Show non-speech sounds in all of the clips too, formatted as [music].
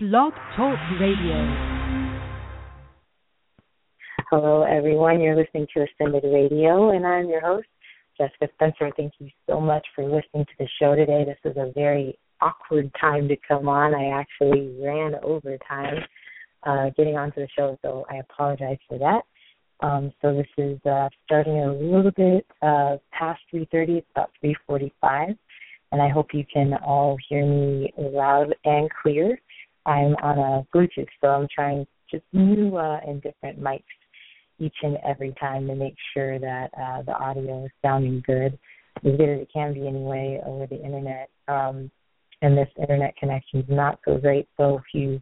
Blog Talk Radio. Hello, everyone. You're listening to Ascended Radio, and I'm your host, Jessica Spencer. Thank you so much for listening to the show today. This is a very awkward time to come on. I actually ran over time uh, getting onto the show, so I apologize for that. Um, so this is uh, starting a little bit uh, past 3:30. It's about 3:45, and I hope you can all hear me loud and clear. I'm on a Bluetooth, so I'm trying just new uh, and different mics each and every time to make sure that uh, the audio is sounding good, as good as it can be anyway over the internet. Um, and this internet connection is not so great, so if you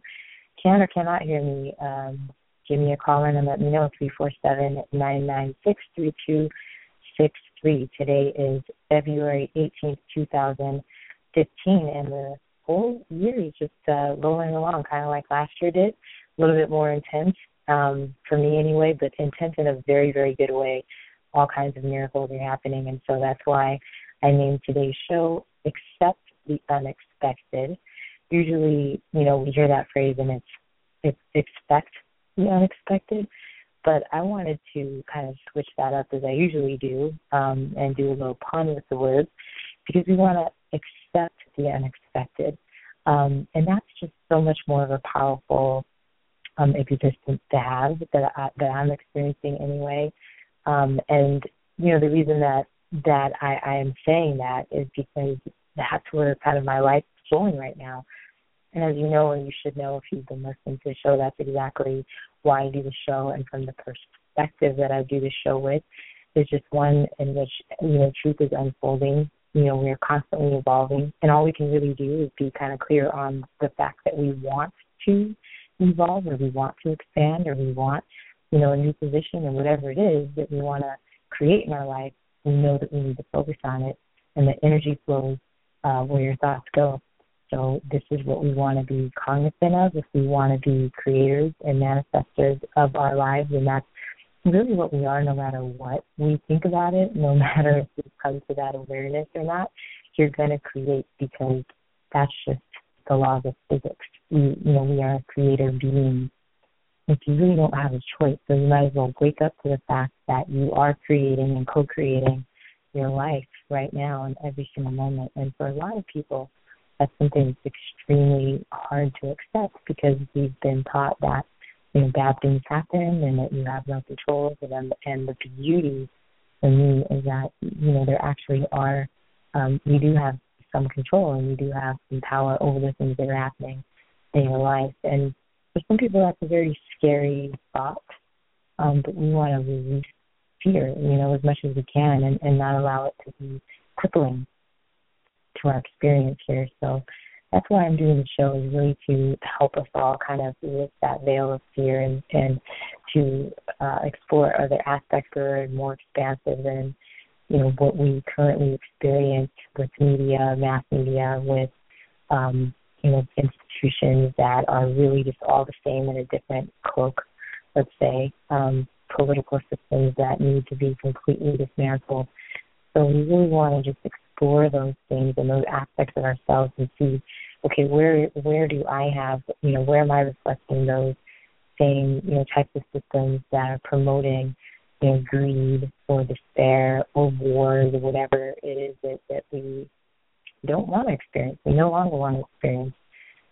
can or cannot hear me, um, give me a call in and let me know. Three four seven nine nine six three two six three. Today is February eighteenth, two thousand fifteen, and the whole year is just uh, rolling along, kind of like last year did. A little bit more intense um, for me anyway, but intense in a very, very good way. All kinds of miracles are happening, and so that's why I named today's show "Accept the Unexpected." Usually, you know, we hear that phrase and it's it's expect the unexpected, but I wanted to kind of switch that up as I usually do um, and do a little pun with the words because we want to accept the unexpected. Um, and that's just so much more of a powerful um, existence to have that I, that I'm experiencing anyway. Um, and you know the reason that that I, I am saying that is because that's where kind of my life is going right now. And as you know, and you should know if you've been listening to the show, that's exactly why I do the show and from the perspective that I do the show with. There's just one in which you know truth is unfolding you know, we're constantly evolving, and all we can really do is be kind of clear on the fact that we want to evolve, or we want to expand, or we want, you know, a new position, or whatever it is that we want to create in our life. We know that we need to focus on it, and the energy flows uh, where your thoughts go. So this is what we want to be cognizant of if we want to be creators and manifestors of our lives, and that's really what we are no matter what we think about it, no [laughs] matter if we come to that awareness or not, you're going to create because that's just the laws of physics. We, you know, we are creator beings. If you really don't have a choice, so you might as well wake up to the fact that you are creating and co-creating your life right now in every single moment. And for a lot of people, that's something that's extremely hard to accept because we've been taught that you know, bad things happen and that you have no control over them. And the beauty for me is that, you know, there actually are, um, you do have some control and you do have some power over the things that are happening in your life. And for some people, that's a very scary thought, um, but we want to release fear, you know, as much as we can and, and not allow it to be crippling to our experience here. So, that's why I'm doing the show is really to help us all kind of lift that veil of fear and and to uh, explore other aspects that are more expansive than you know what we currently experience with media, mass media, with um, you know institutions that are really just all the same in a different cloak. Let's say um, political systems that need to be completely dismantled. So we really want to just explore those things and those aspects of ourselves and see, okay, where where do I have, you know, where am I reflecting those same, you know, types of systems that are promoting, you know, greed or despair or wars or whatever it is that, that we don't want to experience, we no longer want to experience.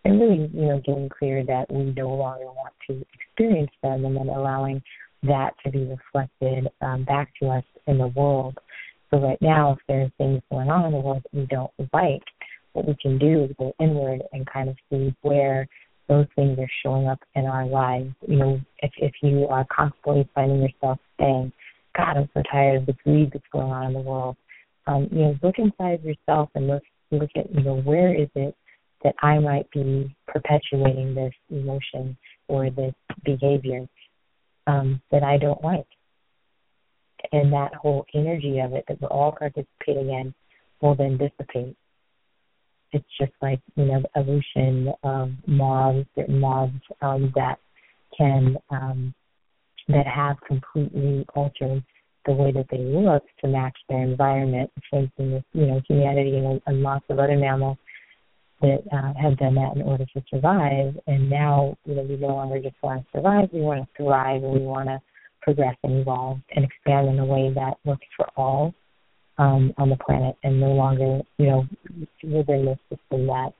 And really, you know, getting clear that we no longer want to experience them and then allowing that to be reflected um, back to us in the world so right now, if there's things going on in the world that we don't like, what we can do is go inward and kind of see where those things are showing up in our lives. You know, if if you are constantly finding yourself saying, "God, I'm so tired of the greed that's going on in the world," um, you know, look inside yourself and look look at you know where is it that I might be perpetuating this emotion or this behavior um, that I don't like and that whole energy of it that we're all participating in will then dissipate. It's just like, you know, the evolution of moths, certain moths um, that can, um, that have completely altered the way that they look to match their environment. Thing with, you know, humanity and, and lots of other mammals. that uh, have done that in order to survive. And now, you know, we no longer just want to survive; we want to thrive, and we want to progress and evolve and expand in a way that works for all um, on the planet, and no longer, you know, within the system that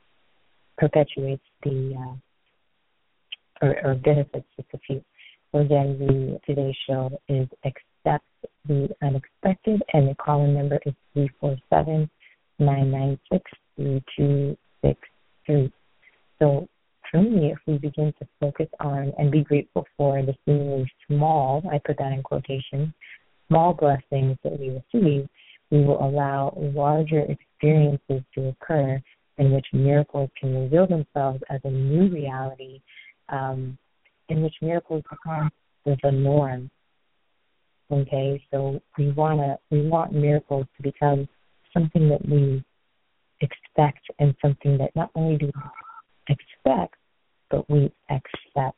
perpetuates the uh, or, or benefits just a few. So again, the today's show is accept the unexpected, and the calling number is three four seven nine nine six three two six three. So me, if we begin to focus on and be grateful for the seemingly small, I put that in quotation, small blessings that we receive, we will allow larger experiences to occur in which miracles can reveal themselves as a new reality, um, in which miracles become the norm. Okay, so we wanna we want miracles to become something that we expect and something that not only do we expect, but we accept.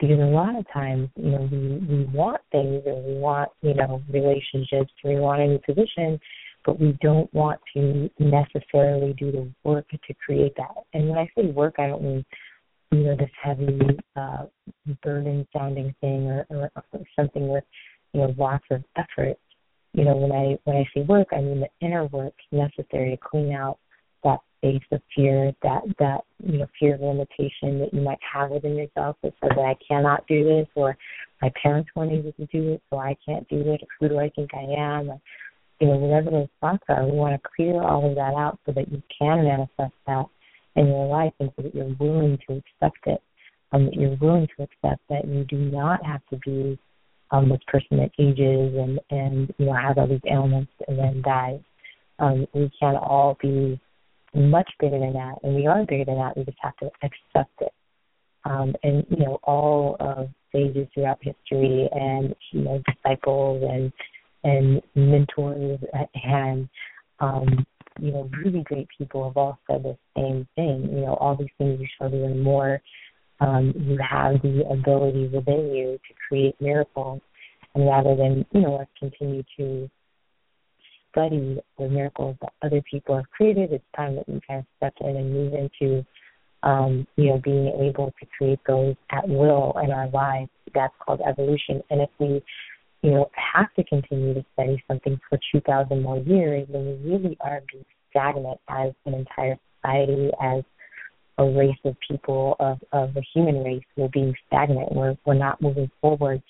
Because a lot of times, you know, we, we want things and we want, you know, relationships we want a new position, but we don't want to necessarily do the work to create that. And when I say work, I don't mean, you know, this heavy, uh, burden sounding thing or, or, or something with, you know, lots of effort you know, when I when I say work, I mean the inner work necessary to clean out that space of fear, that that you know fear of limitation that you might have within yourself that says that I cannot do this, or my parents weren't able to do it, so I can't do it. Who do I think I am? Or, you know, whatever those thoughts are, we want to clear all of that out so that you can manifest that in your life, and so that you're willing to accept it, and that you're willing to accept that you do not have to be um, this person that ages and and you know has all these ailments and then dies. Um, we can all be much bigger than that, and we are bigger than that. We just have to accept it. Um, and you know, all of sages throughout history, and you know, disciples and and mentors and um, you know, really great people have all said the same thing. You know, all these things you shall do and more um, you have the ability within you to create miracles. And rather than, you know, us continue to study the miracles that other people have created, it's time that we kind of step in and move into, um, you know, being able to create those at will in our lives. That's called evolution. And if we, you know, have to continue to study something for 2,000 more years, then we really are being stagnant as an entire society, as a race of people of of the human race we're being stagnant we're we're not moving forward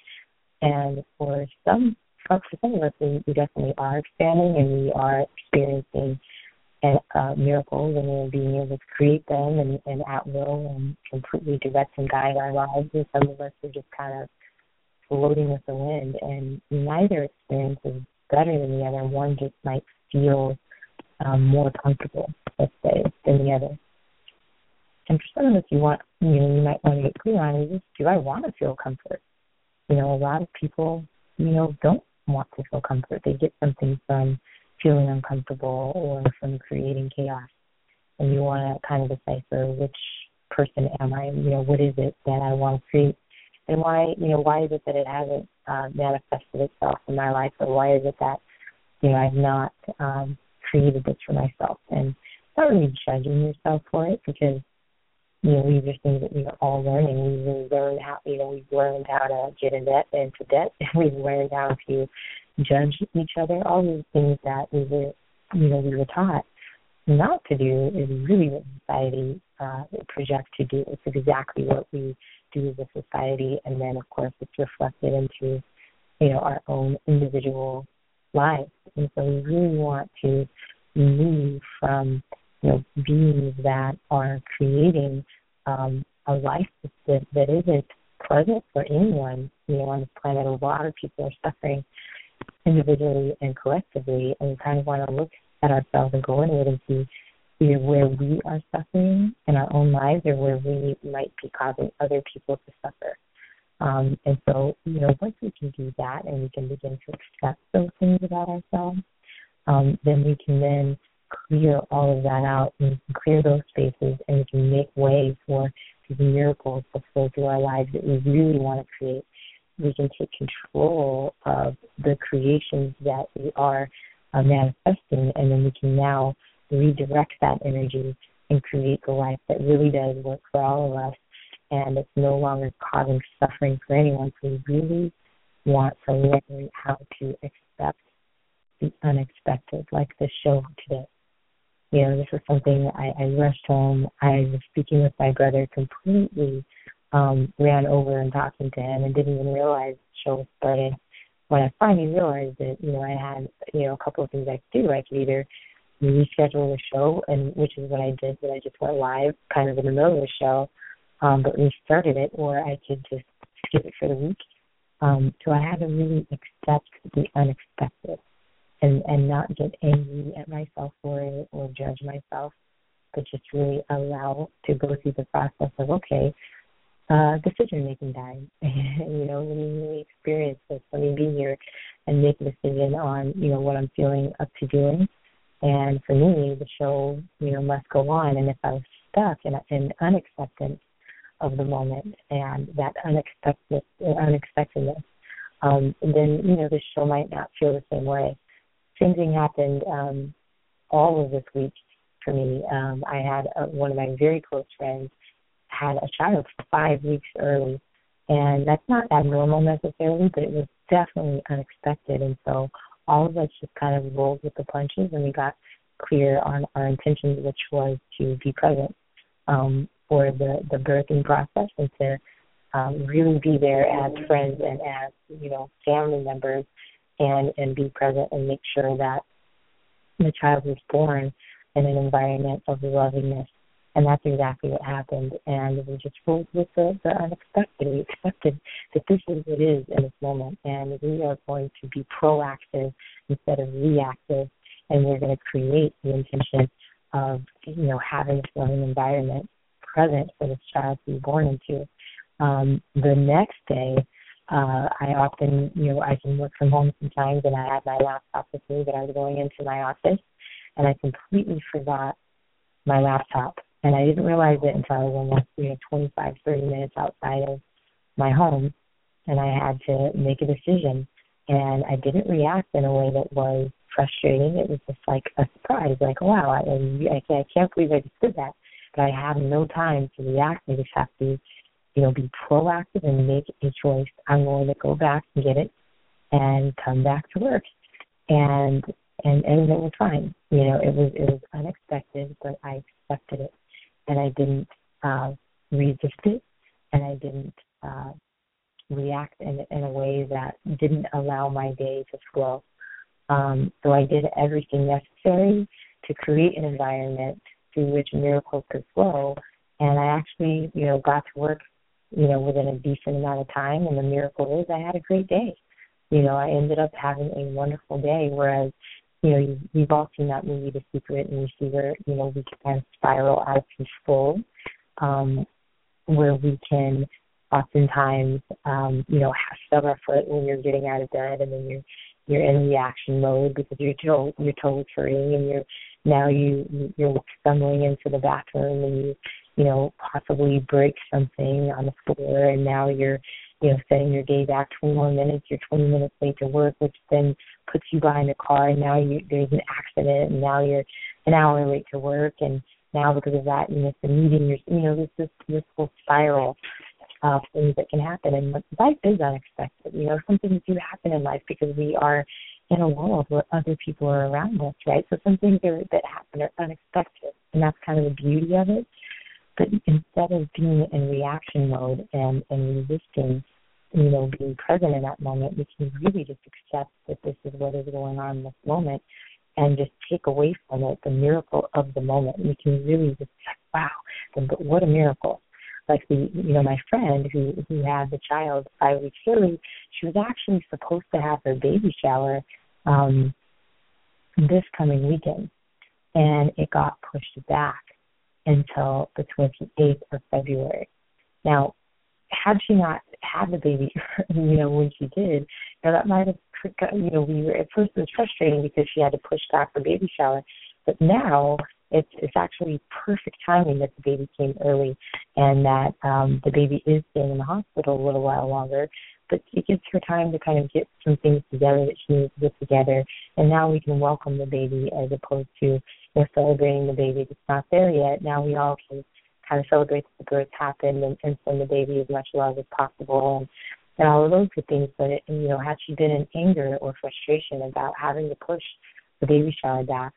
and for some for some of us we, we definitely are expanding and we are experiencing and uh, miracles and we're being able to create them and, and at will and completely direct and guide our lives. And some of us are just kind of floating with the wind and neither experience is better than the other. One just might feel um, more comfortable let's say than the other. And for some of us, you want, you know, you might want to get clear on is do I want to feel comfort? You know, a lot of people, you know, don't want to feel comfort. They get something from feeling uncomfortable or from creating chaos. And you want to kind of decipher which person am I? You know, what is it that I want to create? And why, you know, why is it that it hasn't uh, manifested itself in my life? Or why is it that, you know, I've not um, created this for myself? And not really judging yourself for it because you know, these are things that we are all learning. We really learn how, you know, we've learned how to get in debt into debt, [laughs] we've learned how to judge each other. All these things that we were, you know, we were taught not to do is really what society uh, projects to do. It's exactly what we do as a society, and then of course it's reflected into, you know, our own individual lives. And so we really want to move from you know, beings that are creating um, a life that, that isn't pleasant for anyone, you know, on this planet. A lot of people are suffering individually and collectively, and we kind of want to look at ourselves and go inward and see either where we are suffering in our own lives or where we might be causing other people to suffer. Um, and so, you know, once we can do that and we can begin to accept those things about ourselves, um, then we can then clear all of that out and clear those spaces and we can make way for these miracles to flow through our lives that we really want to create. We can take control of the creations that we are uh, manifesting and then we can now redirect that energy and create the life that really does work for all of us and it's no longer causing suffering for anyone. So we really want to learn how to accept the unexpected, like the show today. You know, this was something I, I rushed home. I was speaking with my brother, completely um, ran over and talking to him, and didn't even realize the show was starting. When I finally realized that, you know, I had, you know, a couple of things I could do. I could either reschedule the show, and which is what I did, but I just went live, kind of in the middle of the show, um, but restarted it, or I could just skip it for the week. Um, so I had to really accept the unexpected and and not get angry at myself for it or judge myself, but just really allow to go through the process of okay, uh, decision making time. [laughs] you know, let me really experience this. Let me be here and make a decision on you know what I'm feeling up to doing. And for me, the show you know must go on. And if I was stuck in, in unacceptance of the moment and that unexpected unexpectedness, um, then you know the show might not feel the same way same thing happened um, all of this week for me. Um, I had a, one of my very close friends had a child five weeks early, and that's not abnormal necessarily, but it was definitely unexpected. And so all of us just kind of rolled with the punches, and we got clear on our intentions, which was to be present um, for the the birthing process and to um, really be there as friends and as you know family members and and be present and make sure that the child was born in an environment of lovingness. And that's exactly what happened. And we just rolled with the, the unexpected. We accepted that this is what is in this moment. And we are going to be proactive instead of reactive. And we're going to create the intention of, you know, having this loving environment present for this child to be born into. Um, the next day, uh, I often, you know, I can work from home sometimes, and I had my laptop with me, but I was going into my office, and I completely forgot my laptop, and I didn't realize it until I was almost, you know, 25, 30 minutes outside of my home, and I had to make a decision, and I didn't react in a way that was frustrating. It was just like a surprise, like, wow, I, I, I can't believe I just did that, but I have no time to react. I just have to you know, be proactive and make a choice. I'm going to go back and get it and come back to work. And and everything was fine. You know, it was it was unexpected, but I accepted it and I didn't uh resist it and I didn't uh react in in a way that didn't allow my day to flow. Um, so I did everything necessary to create an environment through which miracles could flow. And I actually, you know, got to work you know, within a decent amount of time. And the miracle is I had a great day. You know, I ended up having a wonderful day. Whereas, you know, you, you've all seen that movie, The Secret, and you see where, you know, we can spiral out of control, um, where we can oftentimes, um, you know, stub our foot when you're getting out of bed and then you're you're in reaction mode because you're toe you're toe turning and you're now you you're stumbling into the bathroom and you you know, possibly break something on the floor and now you're, you know, setting your day back 20 more minutes, you're 20 minutes late to work, which then puts you behind the car and now you, there's an accident and now you're an hour late to work and now because of that you miss the meeting, you're, you know, this, this, this whole spiral of things that can happen and life is unexpected. You know, some things do happen in life because we are in a world where other people are around us, right? So some things are, that happen are unexpected, and that's kind of the beauty of it. But instead of being in reaction mode and, and resisting, you know, being present in that moment, we can really just accept that this is what is going on in this moment and just take away from it the miracle of the moment. We can really just like, wow, but what a miracle. Like the you know, my friend who who had the child five weeks early, she was actually supposed to have her baby shower um this coming weekend and it got pushed back until the 28th of February. Now, had she not had the baby, [laughs] you know, when she did, now that might have, you know, we were at first it was frustrating because she had to push back the baby shower, but now it's it's actually perfect timing that the baby came early and that um the baby is staying in the hospital a little while longer but it gives her time to kind of get some things together that she needs to get together. And now we can welcome the baby as opposed to know celebrating the baby that's not there yet. Now we all can kind of celebrate that the birth happened and, and send the baby as much love as possible and and all of those good things. But it, you know, had she been in anger or frustration about having to push the baby shower back,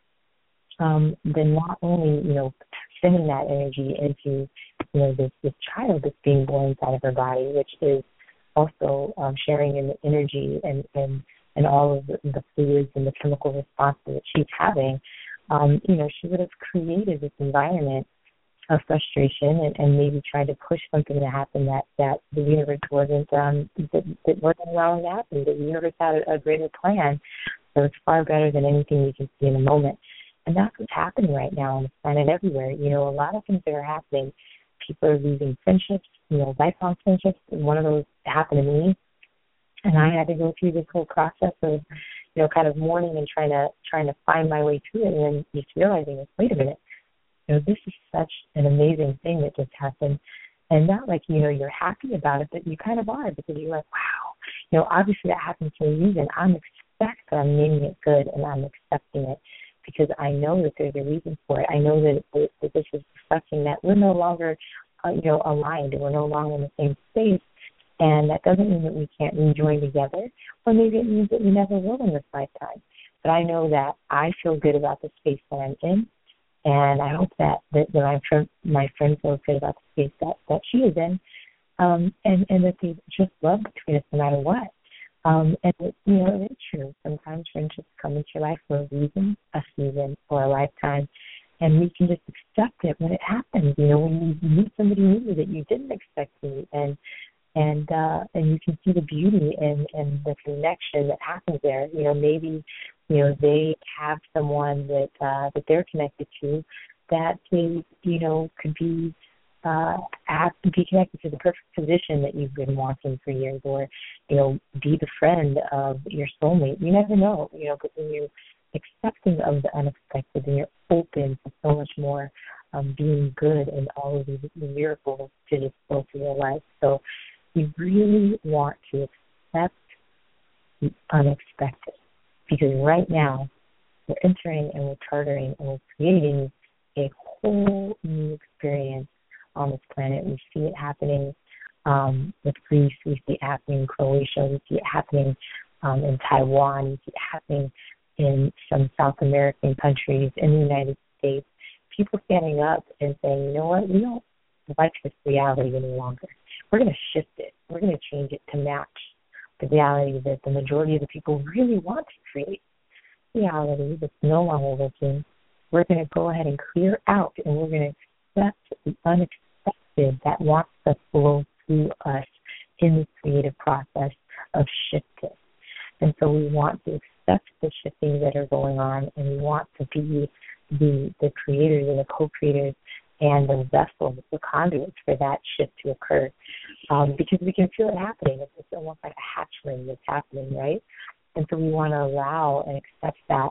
um, then not only you know sending that energy into you know this this child that's being born inside of her body, which is also um, sharing in the energy and and and all of the, the fluids and the chemical responses that she's having. Um, you know, she would have created this environment of frustration and, and maybe tried to push something to happen that that the universe wasn't um that, that wasn't allowing to happen. The universe had a, a greater plan, so it's far better than anything we can see in a moment. And that's what's happening right now on the planet everywhere. You know, a lot of things that are happening. People are losing friendships, you know, lifelong friendships. And one of those happened to me. And I had to go through this whole process of, you know, kind of mourning and trying to trying to find my way through it and then just realizing, wait a minute, you know, this is such an amazing thing that just happened. And not like, you know, you're happy about it, but you kind of are because you're like, wow, you know, obviously that happened for a reason. I'm expect that I'm naming it good and I'm accepting it because I know that there's a reason for it. I know that, that this is reflecting that we're no longer, uh, you know, aligned and we're no longer in the same space. And that doesn't mean that we can't rejoin together, or maybe it means that we never will in this lifetime. But I know that I feel good about the space that I'm in, and I hope that that, that my friend my friend feels good about the space that that she is in, um, and and that they just love between us no matter what. Um, and it, you know, it is true. Sometimes friendships come into your life for a reason, a season, or a lifetime, and we can just accept it when it happens. You know, when you meet somebody new that you didn't expect to meet, and and uh, and you can see the beauty and and the connection that happens there. You know, maybe you know they have someone that uh, that they're connected to that they you know could be uh, have, be connected to the perfect position that you've been wanting for years, or you know, be the friend of your soulmate. You never know, you know, but when you're accepting of the unexpected and you're open to so much more um, being good and all of these the miracles to just flow through your life. So you really want to accept the unexpected because right now we're entering and we're chartering and we're creating a whole new experience on this planet. We see it happening um, with Greece, we see it happening in Croatia, we see it happening um, in Taiwan, we see it happening in some South American countries, in the United States. People standing up and saying, you know what, we don't like this reality any longer. We're going to shift it. We're going to change it to match the reality that the majority of the people really want to create. Reality that's no longer working. We're going to go ahead and clear out and we're going to accept the unexpected perspective that wants to flow through us in the creative process of shifting. And so we want to accept the shifting that are going on and we want to be the the creators and the co creators and the vessels, the conduits for that shift to occur. Um, because we can feel it happening. It's, it's almost like a hatchling that's happening, right? And so we want to allow and accept that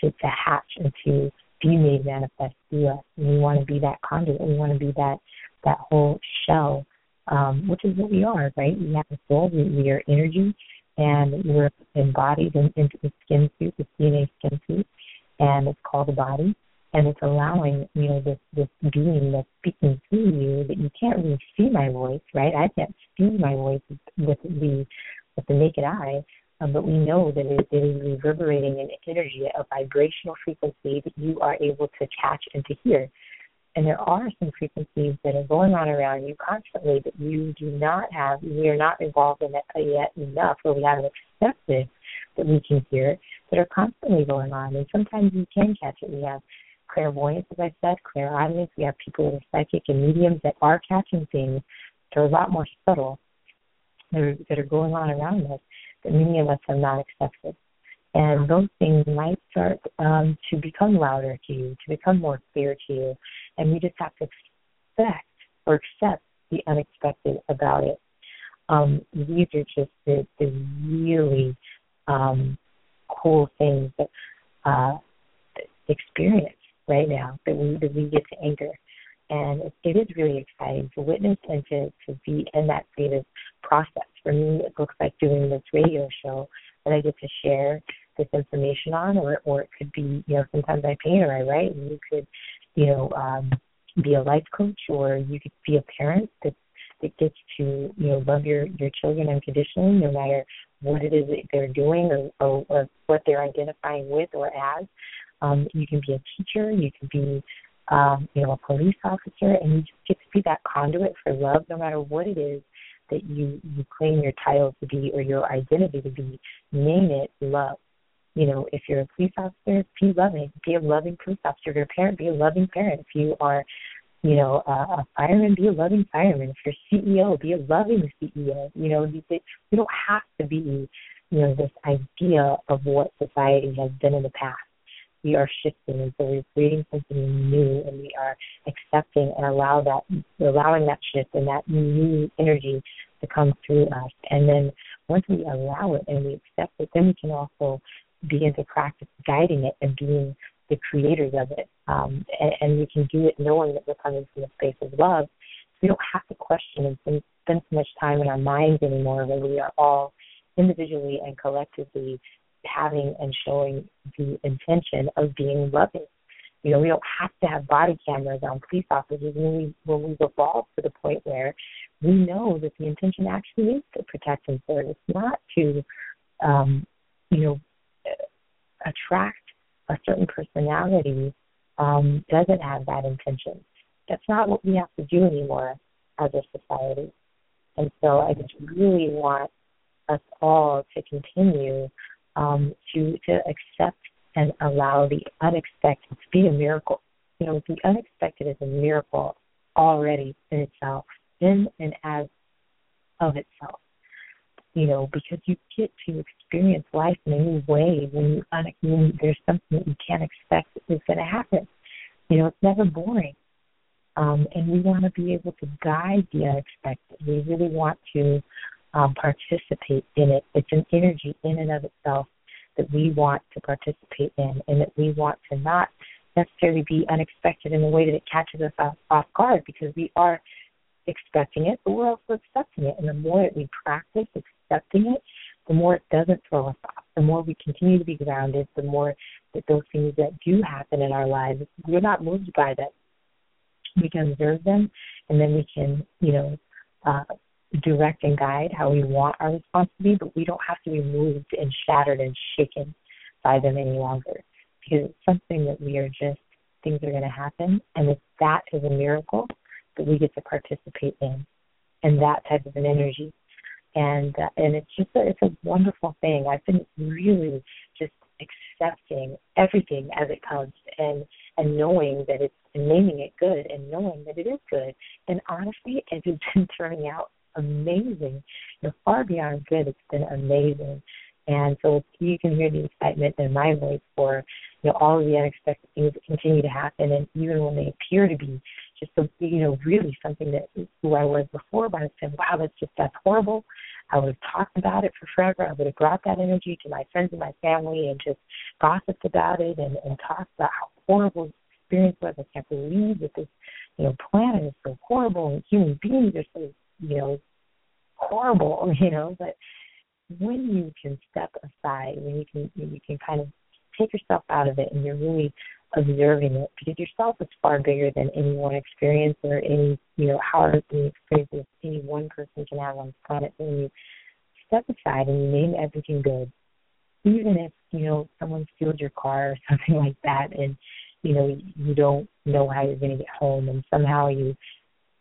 to, to hatch and to be made manifest through us. And we want to be that conduit. We want to be that that whole shell, um, which is what we are, right? We have a soul, we, we are energy, and we're embodied in, into the skin suit, the DNA skin suit, and it's called a body. And it's allowing, you know, this this being that's speaking through you that you can't really see my voice, right? I can't see my voice with the with the naked eye, um, but we know that it, it is reverberating an energy, a vibrational frequency that you are able to catch and to hear. And there are some frequencies that are going on around you constantly that you do not have, we are not involved in it yet enough, or we haven't accepted that we can hear, that are constantly going on. And sometimes you can catch it. We have clairvoyance, as I said, clairaudience. We have people that are psychic and mediums that are catching things that are a lot more subtle that are, that are going on around us that many of us have not accepted. And those things might start um, to become louder to you, to become more clear to you. And we just have to expect or accept the unexpected about it. Um, these are just the, the really um, cool things that uh, experience right now that we that we get to anchor. And it, it is really exciting to witness and to, to be in that of process. For me, it looks like doing this radio show that I get to share this information on, or or it could be, you know, sometimes I paint or I write, and you could, you know, um, be a life coach, or you could be a parent that that gets to, you know, love your your children unconditionally, no matter what it is that they're doing or, or, or what they're identifying with or as. Um, you can be a teacher, you can be um, you know, a police officer, and you just get to be that conduit for love, no matter what it is that you you claim your title to be or your identity to be. Name it love. You know, if you're a police officer, be loving. Be a loving police officer. If you're a parent, be a loving parent. If you are, you know, a, a fireman, be a loving fireman. If you're CEO, be a loving CEO. You know, you, don't have to be, you know, this idea of what society has been in the past we are shifting and so we're creating something new and we are accepting and allow that allowing that shift and that new energy to come through us. And then once we allow it and we accept it, then we can also begin to practice guiding it and being the creators of it. Um, and, and we can do it knowing that we're coming from a space of love. We don't have to question and spend, spend so much time in our minds anymore when we are all individually and collectively having and showing the intention of being loving. You know, we don't have to have body cameras on police officers when we when we've evolved to the point where we know that the intention actually is to protect and serve. It's not to, um, you know, attract a certain personality um, doesn't have that intention. That's not what we have to do anymore as a society. And so I just really want us all to continue um, to to accept and allow the unexpected to be a miracle. You know, the unexpected is a miracle already in itself, in and as of itself. You know, because you get to experience life in a new way when you when there's something that you can't expect is going to happen. You know, it's never boring. Um, and we want to be able to guide the unexpected. We really want to um, participate in it. It's an energy in and of itself that we want to participate in and that we want to not necessarily be unexpected in the way that it catches us off, off guard because we are expecting it, but we're also accepting it. And the more that we practice accepting it, the more it doesn't throw us off. The more we continue to be grounded, the more that those things that do happen in our lives, we're not moved by them. We can observe them, and then we can, you know, uh, direct and guide how we want our response to be, but we don't have to be moved and shattered and shaken by them any longer because it's something that we are just things are going to happen, and if that is a miracle that we get to participate in, and that type of an energy, and uh, and it's just a, it's a wonderful thing. I've been really just accepting everything as it comes, and and knowing that it's and naming it good, and knowing that it is good, and honestly, it has [laughs] been turning out amazing. You know, far beyond good. It's been amazing. And so you can hear the excitement in my voice for, you know, all of the unexpected things that continue to happen and even when they appear to be just a, you know, really something that who I was before, but I said, Wow, that's just that's horrible. I would have talked about it for forever. I would have brought that energy to my friends and my family and just gossiped about it and, and talked about how horrible the experience was. I can't believe that this, you know, planet is so horrible and human beings are so you know, horrible, [laughs] you know, but when you can step aside, when you can when you can kind of take yourself out of it and you're really observing it because yourself is far bigger than any one experience or any you know however many experiences any one person can have on this planet. When you step aside and you name everything good, even if you know someone steals your car or [laughs] something like that, and you know you don't know how you're going to get home, and somehow you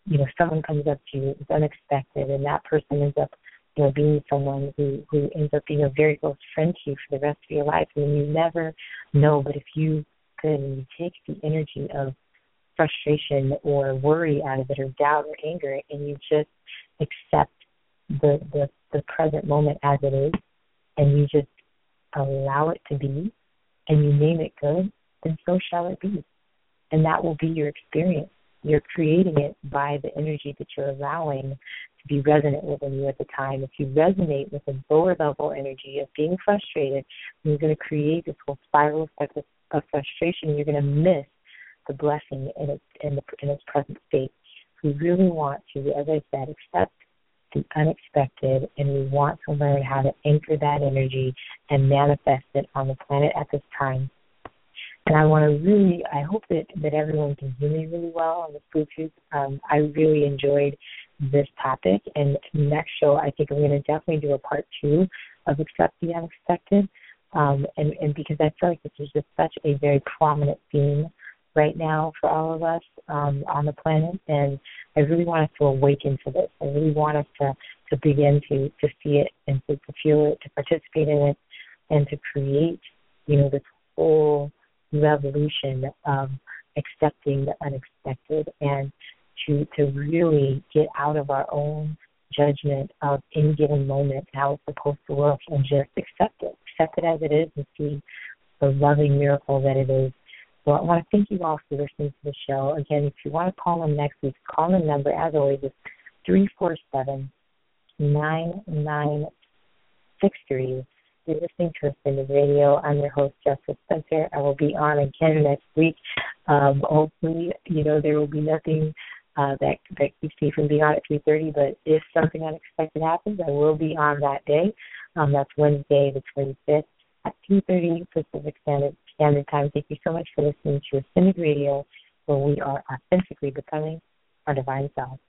you know someone comes up to you it's unexpected and that person ends up you know being someone who who ends up being a very close friend to you for the rest of your life and you never know but if you can take the energy of frustration or worry out of it or doubt or anger and you just accept the the, the present moment as it is and you just allow it to be and you name it good then so shall it be and that will be your experience you're creating it by the energy that you're allowing to be resonant within you at the time. If you resonate with a lower level energy of being frustrated, you're going to create this whole spiral effect of, of frustration. You're going to miss the blessing in its in, the, in its present state. We really want to, as I said, accept the unexpected, and we want to learn how to anchor that energy and manifest it on the planet at this time. And I want to really, I hope that, that everyone can hear me really well on the Bluetooth. Um, I really enjoyed this topic, and next show I think I'm going to definitely do a part two of Accept the Unexpected. Um, and, and because I feel like this is just such a very prominent theme right now for all of us um, on the planet, and I really want us to awaken to this. I really want us to to begin to to see it and to, to feel it, to participate in it, and to create, you know, this whole revolution of accepting the unexpected and to to really get out of our own judgment of any given moment how it's supposed to work and just accept it, accept it as it is, and see the loving miracle that it is so I want to thank you all for listening to the show. Again, if you want to call in next week, call in number, as always, is 347 9963. You're listening to in radio. I'm your host, Jessica Spencer. I will be on again next week. Um, hopefully, you know, there will be nothing uh, that that keeps me from being on at 3.30, but if something unexpected happens, I will be on that day. Um, that's Wednesday, the 25th at 2.30 Pacific Standard Standard Time. Thank you so much for listening to Ascended Radio, where we are authentically becoming our divine self.